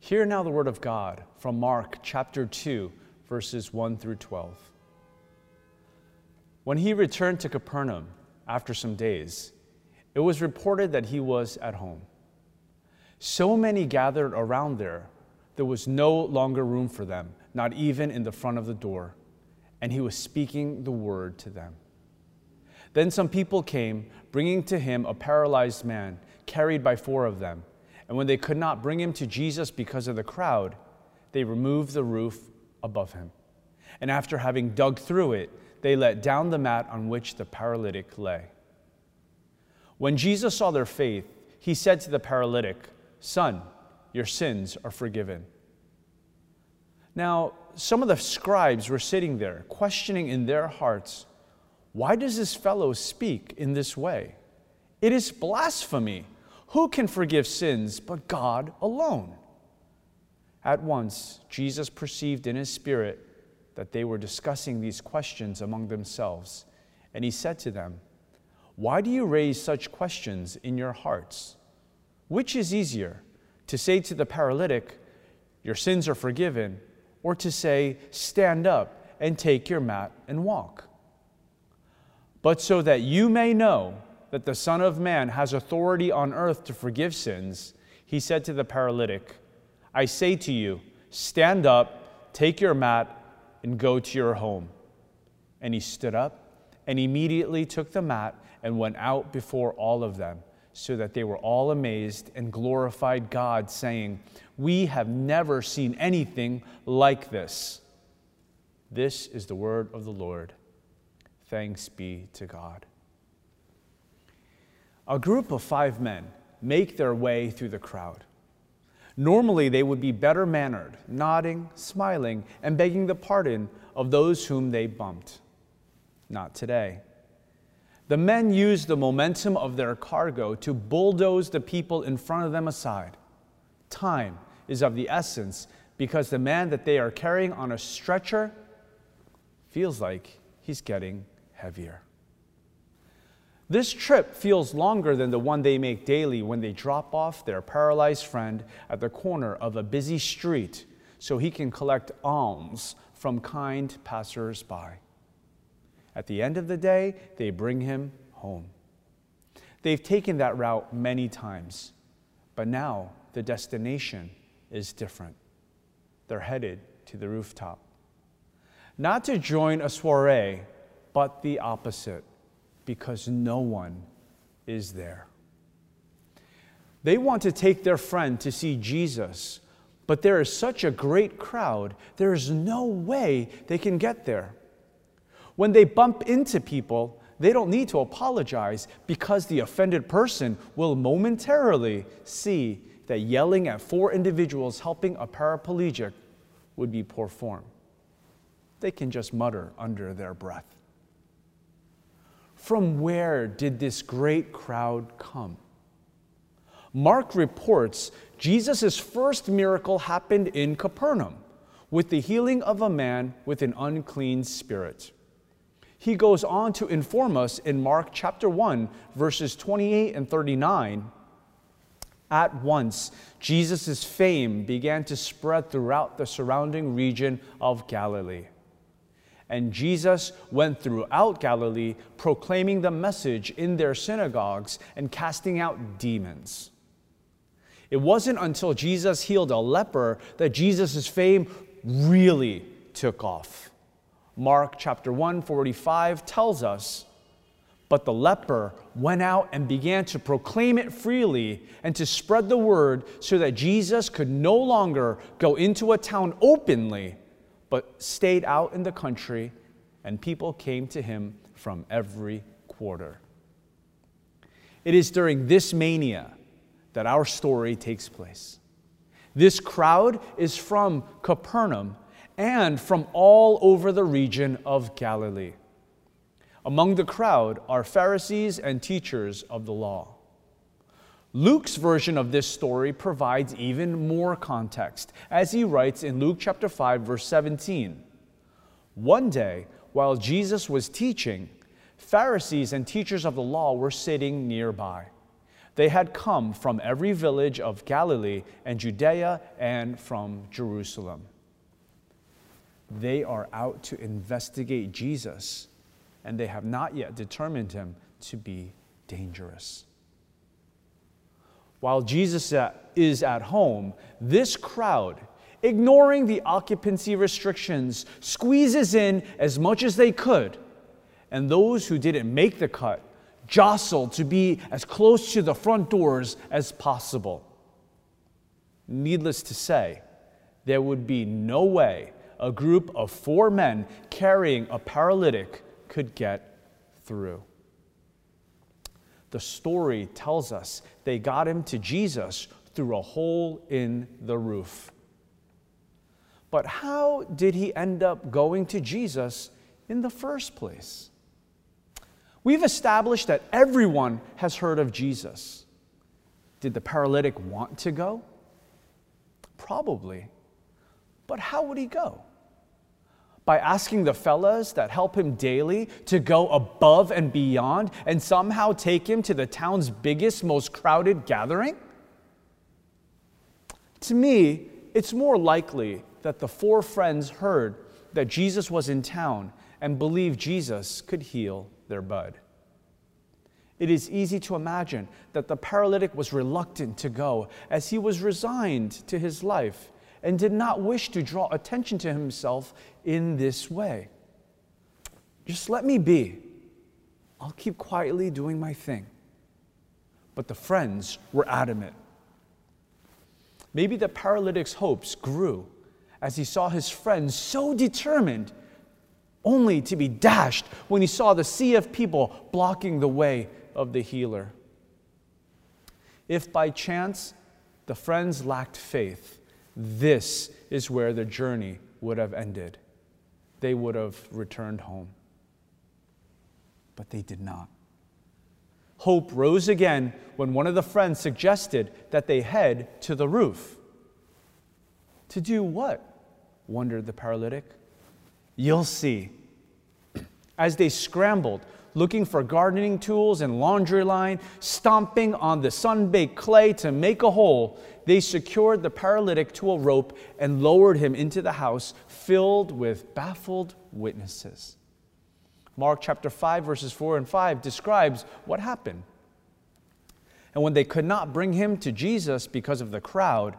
Hear now the word of God from Mark chapter 2, verses 1 through 12. When he returned to Capernaum after some days, it was reported that he was at home. So many gathered around there, there was no longer room for them, not even in the front of the door, and he was speaking the word to them. Then some people came, bringing to him a paralyzed man, carried by four of them. And when they could not bring him to Jesus because of the crowd, they removed the roof above him. And after having dug through it, they let down the mat on which the paralytic lay. When Jesus saw their faith, he said to the paralytic, Son, your sins are forgiven. Now, some of the scribes were sitting there, questioning in their hearts, Why does this fellow speak in this way? It is blasphemy. Who can forgive sins but God alone? At once, Jesus perceived in his spirit that they were discussing these questions among themselves, and he said to them, Why do you raise such questions in your hearts? Which is easier, to say to the paralytic, Your sins are forgiven, or to say, Stand up and take your mat and walk? But so that you may know that the Son of Man has authority on earth to forgive sins, he said to the paralytic, I say to you, stand up, take your mat, and go to your home. And he stood up and immediately took the mat and went out before all of them, so that they were all amazed and glorified God, saying, We have never seen anything like this. This is the word of the Lord. Thanks be to God. A group of five men make their way through the crowd. Normally, they would be better mannered, nodding, smiling, and begging the pardon of those whom they bumped. Not today. The men use the momentum of their cargo to bulldoze the people in front of them aside. Time is of the essence because the man that they are carrying on a stretcher feels like he's getting heavier. This trip feels longer than the one they make daily when they drop off their paralyzed friend at the corner of a busy street so he can collect alms from kind passers by. At the end of the day, they bring him home. They've taken that route many times, but now the destination is different. They're headed to the rooftop. Not to join a soiree, but the opposite because no one is there. They want to take their friend to see Jesus, but there is such a great crowd, there is no way they can get there. When they bump into people, they don't need to apologize because the offended person will momentarily see that yelling at four individuals helping a paraplegic would be poor form. They can just mutter under their breath. From where did this great crowd come? Mark reports Jesus' first miracle happened in Capernaum with the healing of a man with an unclean spirit. He goes on to inform us in Mark chapter 1, verses 28 and 39. At once, Jesus' fame began to spread throughout the surrounding region of Galilee. And Jesus went throughout Galilee, proclaiming the message in their synagogues and casting out demons. It wasn't until Jesus healed a leper that Jesus' fame really took off. Mark chapter 1, 45 tells us, But the leper went out and began to proclaim it freely and to spread the word so that Jesus could no longer go into a town openly but stayed out in the country, and people came to him from every quarter. It is during this mania that our story takes place. This crowd is from Capernaum and from all over the region of Galilee. Among the crowd are Pharisees and teachers of the law. Luke's version of this story provides even more context, as he writes in Luke chapter 5 verse 17. One day, while Jesus was teaching, Pharisees and teachers of the law were sitting nearby. They had come from every village of Galilee and Judea and from Jerusalem. They are out to investigate Jesus, and they have not yet determined him to be dangerous. While Jesus uh, is at home, this crowd, ignoring the occupancy restrictions, squeezes in as much as they could, and those who didn't make the cut jostled to be as close to the front doors as possible. Needless to say, there would be no way a group of four men carrying a paralytic could get through. The story tells us they got him to Jesus through a hole in the roof. But how did he end up going to Jesus in the first place? We've established that everyone has heard of Jesus. Did the paralytic want to go? Probably. But how would he go? By asking the fellas that help him daily to go above and beyond and somehow take him to the town's biggest, most crowded gathering? To me, it's more likely that the four friends heard that Jesus was in town and believed Jesus could heal their bud. It is easy to imagine that the paralytic was reluctant to go as he was resigned to his life and did not wish to draw attention to himself in this way. Just let me be. I'll keep quietly doing my thing. But the friends were adamant. Maybe the paralytic's hopes grew as he saw his friends so determined, only to be dashed when he saw the sea of people blocking the way of the healer. If by chance the friends lacked faith, this is where the journey would have ended. They would have returned home. But they did not. Hope rose again when one of the friends suggested that they head to the roof. To do what? wondered the paralytic. You'll see. As they scrambled, looking for gardening tools and laundry line, stomping on the sun baked clay to make a hole, they secured the paralytic to a rope and lowered him into the house filled with baffled witnesses. Mark chapter 5, verses 4 and 5 describes what happened. And when they could not bring him to Jesus because of the crowd,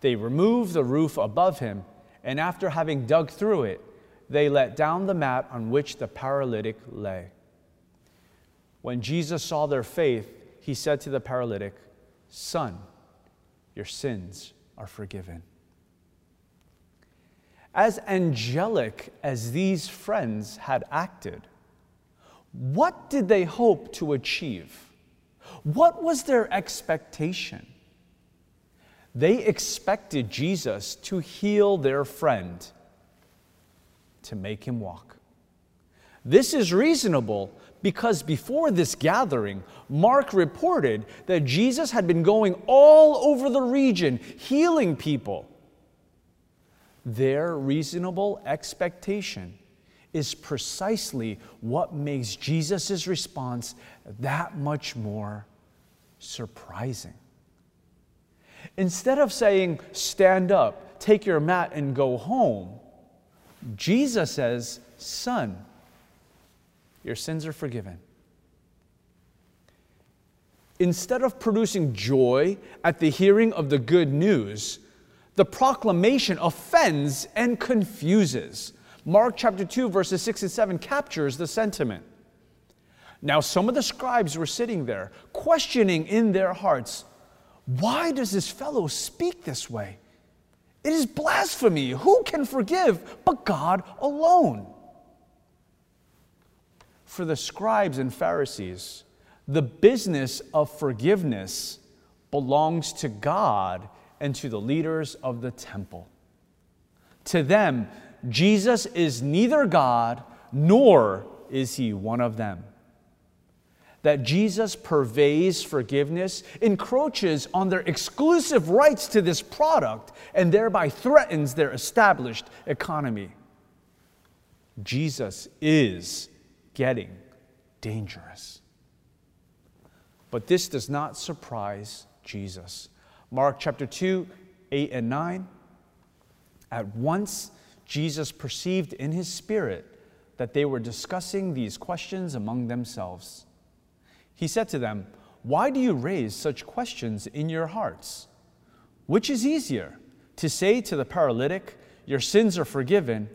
they removed the roof above him, and after having dug through it, they let down the mat on which the paralytic lay. When Jesus saw their faith, he said to the paralytic, Son, your sins are forgiven. As angelic as these friends had acted, what did they hope to achieve? What was their expectation? They expected Jesus to heal their friend, to make him walk. This is reasonable because before this gathering, Mark reported that Jesus had been going all over the region healing people. Their reasonable expectation is precisely what makes Jesus' response that much more surprising. Instead of saying, Stand up, take your mat, and go home, Jesus says, Son, your sins are forgiven. Instead of producing joy at the hearing of the good news, the proclamation offends and confuses. Mark chapter 2, verses 6 and 7 captures the sentiment. Now, some of the scribes were sitting there, questioning in their hearts, Why does this fellow speak this way? It is blasphemy. Who can forgive but God alone? For the scribes and Pharisees, the business of forgiveness belongs to God and to the leaders of the temple. To them, Jesus is neither God nor is he one of them. That Jesus purveys forgiveness encroaches on their exclusive rights to this product and thereby threatens their established economy. Jesus is getting dangerous. But this does not surprise Jesus. Mark chapter 2, 8 and 9. At once, Jesus perceived in his spirit that they were discussing these questions among themselves. He said to them, Why do you raise such questions in your hearts? Which is easier, to say to the paralytic, Your sins are forgiven,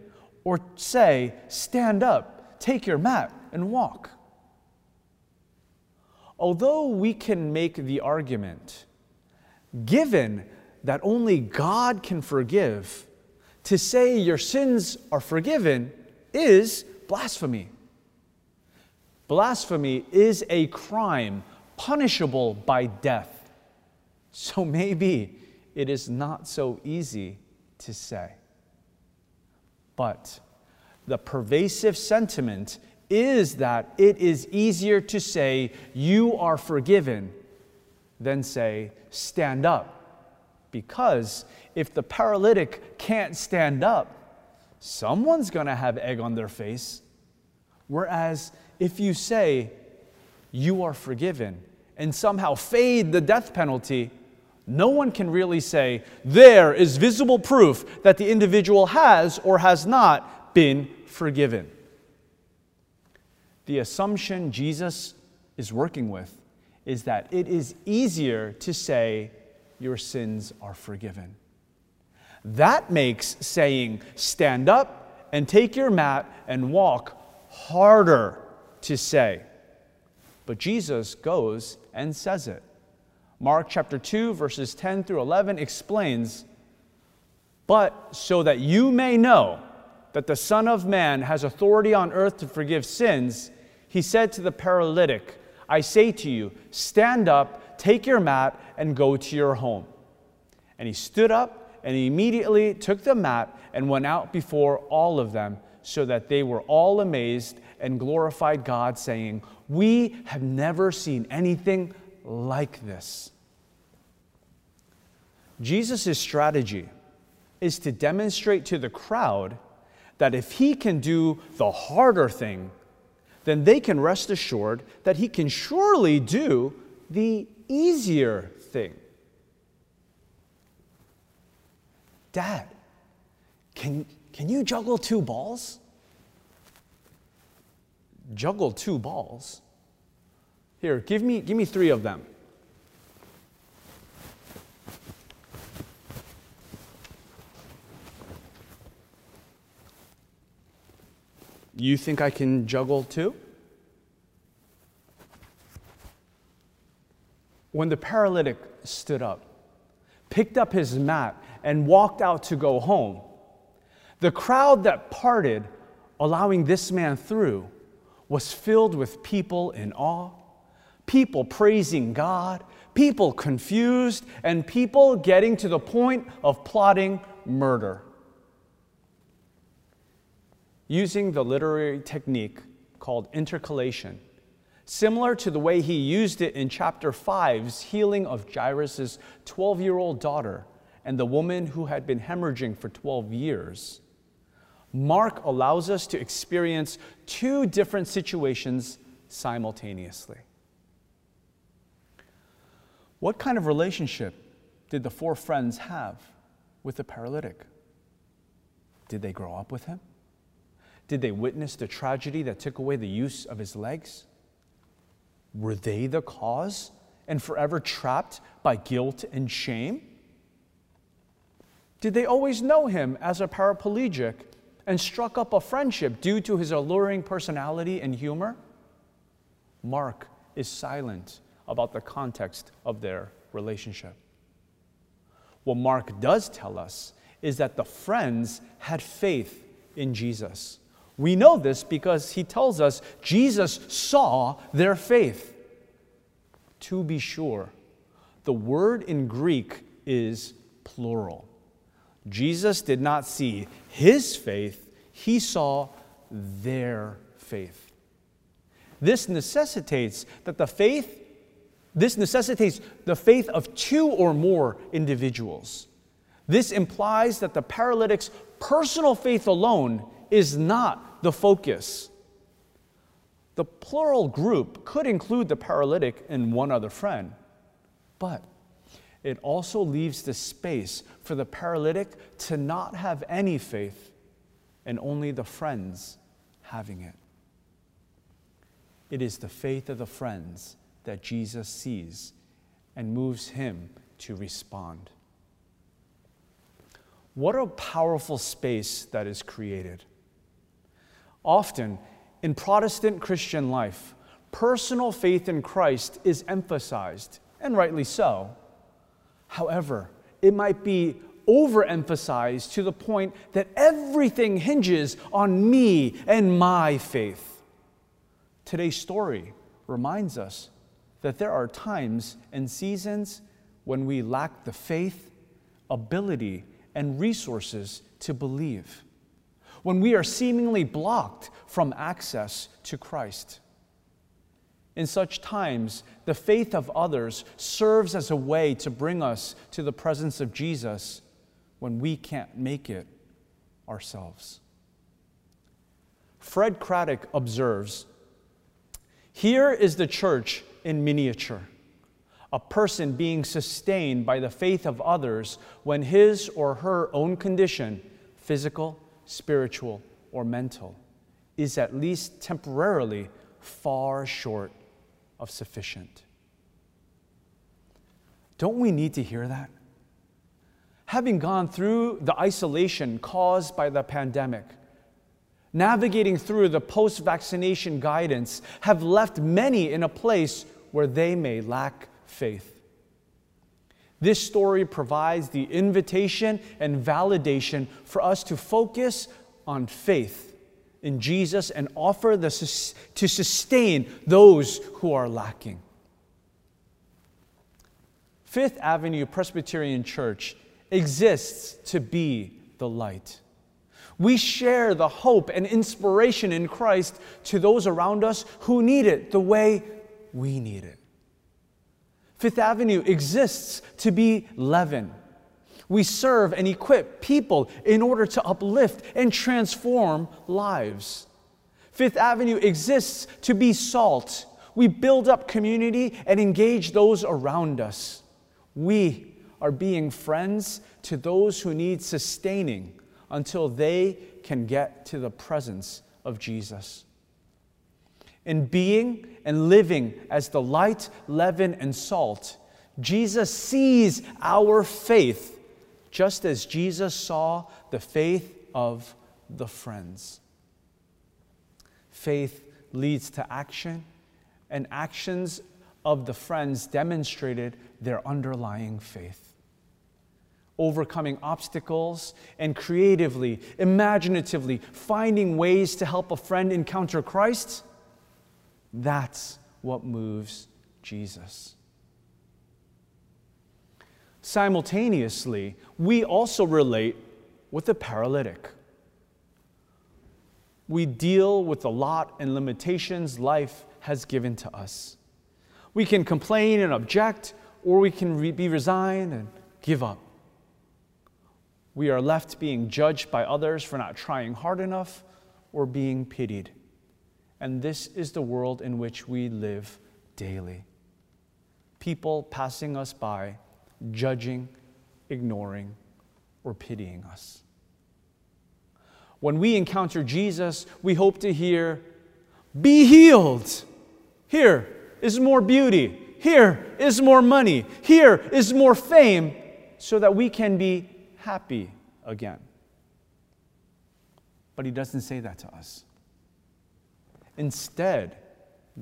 or say, Stand up, take your mat, and walk? Although we can make the argument, given that only God can forgive, to say your sins are forgiven is blasphemy. Blasphemy is a crime punishable by death. So maybe it is not so easy to say. But the pervasive sentiment is that it is easier to say, You are forgiven, than say, Stand up. Because if the paralytic can't stand up, someone's going to have egg on their face. Whereas if you say, You are forgiven, and somehow fade the death penalty, no one can really say, There is visible proof that the individual has or has not been forgiven. The assumption Jesus is working with is that it is easier to say, Your sins are forgiven. That makes saying, Stand up and take your mat and walk harder to say. But Jesus goes and says it. Mark chapter 2, verses 10 through 11 explains, But so that you may know that the Son of Man has authority on earth to forgive sins, he said to the paralytic, I say to you, stand up, take your mat, and go to your home. And he stood up and he immediately took the mat and went out before all of them, so that they were all amazed and glorified God, saying, We have never seen anything like this. Jesus' strategy is to demonstrate to the crowd that if he can do the harder thing, then they can rest assured that he can surely do the easier thing. Dad, can, can you juggle two balls? Juggle two balls? Here, give me, give me three of them. You think I can juggle too? When the paralytic stood up, picked up his mat, and walked out to go home, the crowd that parted, allowing this man through, was filled with people in awe, people praising God, people confused, and people getting to the point of plotting murder using the literary technique called intercalation, similar to the way he used it in chapter 5's healing of Jairus' 12 year old daughter and the woman who had been hemorrhaging for 12 years. Mark allows us to experience two different situations simultaneously. What kind of relationship did the four friends have with the paralytic? Did they grow up with him? Did they witness the tragedy that took away the use of his legs? Were they the cause and forever trapped by guilt and shame? Did they always know him as a paraplegic and struck up a friendship due to his alluring personality and humor? Mark is silent about the context of their relationship. What Mark does tell us is that the friends had faith in Jesus. We know this because he tells us Jesus saw their faith. To be sure, The word in Greek is plural. Jesus did not see his faith, he saw their faith. This necessitates that the faith this necessitates the faith of two or more individuals. This implies that the paralytic's personal faith alone is not the focus. The plural group could include the paralytic and one other friend, but it also leaves the space for the paralytic to not have any faith and only the friends having it. It is the faith of the friends that Jesus sees and moves him to respond. What a powerful space that is created. Often, in Protestant Christian life, personal faith in Christ is emphasized, and rightly so. However, it might be overemphasized to the point that everything hinges on me and my faith. Today's story reminds us that there are times and seasons when we lack the faith, ability, and resources to believe, when we are seemingly blocked from access to Christ. In such times, the faith of others serves as a way to bring us to the presence of Jesus when we can't make it ourselves. Fred Craddock observes Here is the church in miniature a person being sustained by the faith of others when his or her own condition, physical, spiritual, or mental, is at least temporarily far short of sufficient. Don't we need to hear that? Having gone through the isolation caused by the pandemic, navigating through the post vaccination guidance have left many in a place where they may lack faith. This story provides the invitation and validation for us to focus on faith in Jesus and offer the, to sustain those who are lacking. Fifth Avenue Presbyterian Church exists to be the light. We share the hope and inspiration in Christ to those around us who need it the way we need it. Fifth Avenue exists to be leaven. We serve and equip people in order to uplift and transform lives. Fifth Avenue exists to be salt. We build up community and engage those around us. We are being friends to those who need sustaining until they can get to the presence of Jesus in being and living as the light, leaven, and salt, Jesus sees our faith just as Jesus saw the faith of the friends. Faith leads to action, and actions of the friends demonstrated their underlying faith. Overcoming obstacles and creatively, imaginatively finding ways to help a friend encounter Christ that's what moves Jesus. Simultaneously, we also relate with the paralytic. We deal with the lot and limitations life has given to us. We can complain and object, or we can re- be resigned and give up. We are left being judged by others for not trying hard enough or being pitied and this is the world in which we live daily. People passing us by, judging, ignoring, or pitying us. When we encounter Jesus, we hope to hear, Be healed! Here is more beauty. Here is more money. Here is more fame, so that we can be happy again. But he doesn't say that to us. Instead,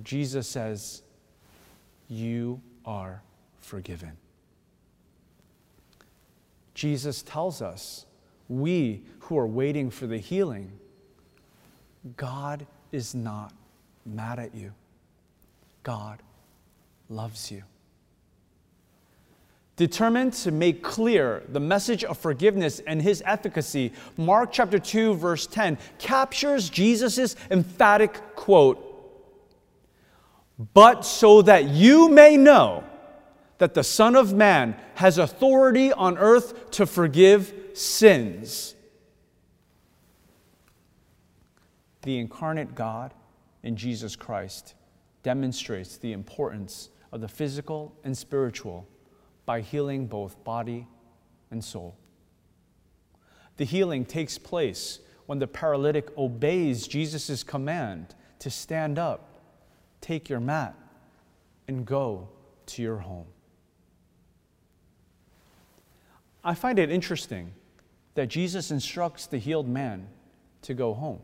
Jesus says, You are forgiven. Jesus tells us, we who are waiting for the healing, God is not mad at you. God loves you. Determined to make clear the message of forgiveness and his efficacy, Mark chapter 2, verse 10 captures Jesus' emphatic quote But so that you may know that the Son of Man has authority on earth to forgive sins. The incarnate God in Jesus Christ demonstrates the importance of the physical and spiritual by healing both body and soul. The healing takes place when the paralytic obeys Jesus' command to stand up, take your mat, and go to your home. I find it interesting that Jesus instructs the healed man to go home.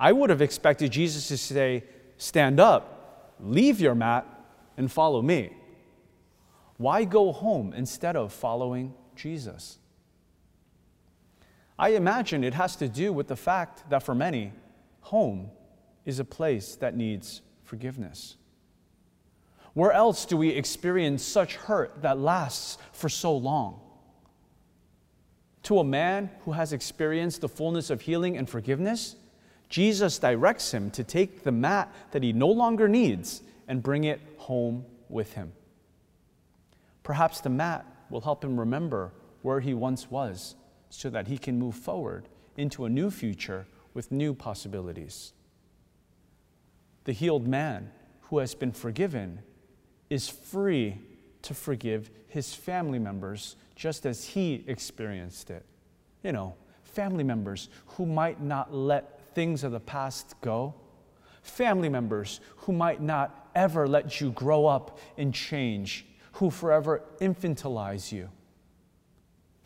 I would have expected Jesus to say, Stand up, leave your mat, and follow me. Why go home instead of following Jesus? I imagine it has to do with the fact that for many, home is a place that needs forgiveness. Where else do we experience such hurt that lasts for so long? To a man who has experienced the fullness of healing and forgiveness, Jesus directs him to take the mat that he no longer needs and bring it home with him. Perhaps the mat will help him remember where he once was so that he can move forward into a new future with new possibilities. The healed man who has been forgiven is free to forgive his family members just as he experienced it. You know, family members who might not let things of the past go, family members who might not ever let you grow up and change, who forever infantilize you.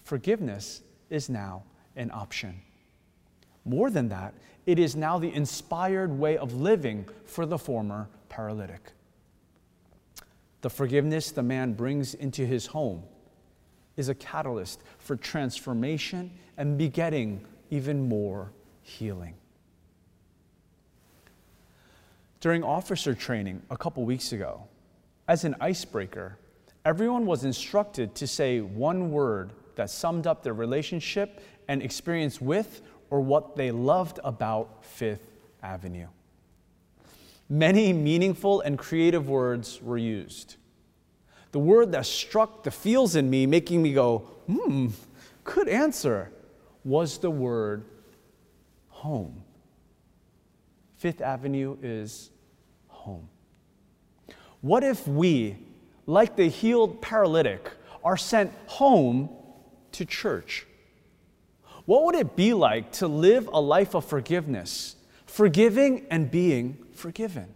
Forgiveness is now an option. More than that, it is now the inspired way of living for the former paralytic. The forgiveness the man brings into his home is a catalyst for transformation and begetting even more healing. During officer training a couple weeks ago, as an icebreaker, everyone was instructed to say one word that summed up their relationship and experience with or what they loved about Fifth Avenue. Many meaningful and creative words were used. The word that struck the feels in me, making me go, hmm, good answer, was the word home. Fifth Avenue is home. What if we, like the healed paralytic, are sent home to church? What would it be like to live a life of forgiveness, forgiving and being forgiven?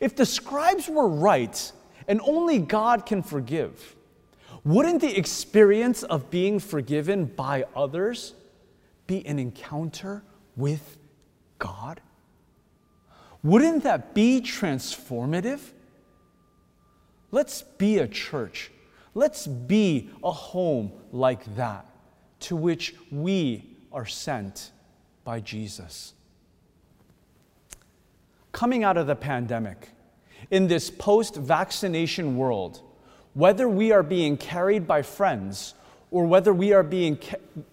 If the scribes were right and only God can forgive, wouldn't the experience of being forgiven by others be an encounter with God? Wouldn't that be transformative? Let's be a church. Let's be a home like that to which we are sent by Jesus. Coming out of the pandemic, in this post vaccination world, whether we are being carried by friends or whether we are being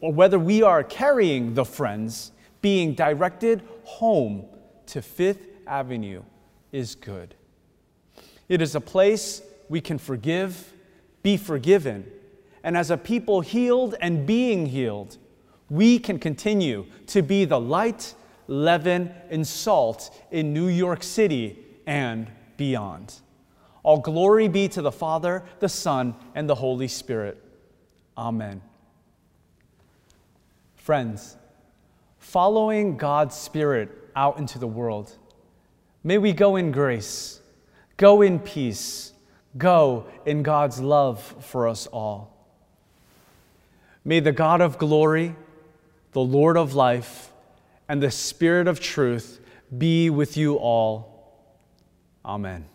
or whether we are carrying the friends being directed home to Fifth Avenue is good. It is a place we can forgive, be forgiven, and as a people healed and being healed, we can continue to be the light, leaven, and salt in New York City and beyond. All glory be to the Father, the Son, and the Holy Spirit. Amen. Friends, following God's Spirit out into the world, may we go in grace, go in peace, go in God's love for us all. May the God of glory, the Lord of life, and the Spirit of truth be with you all Amen.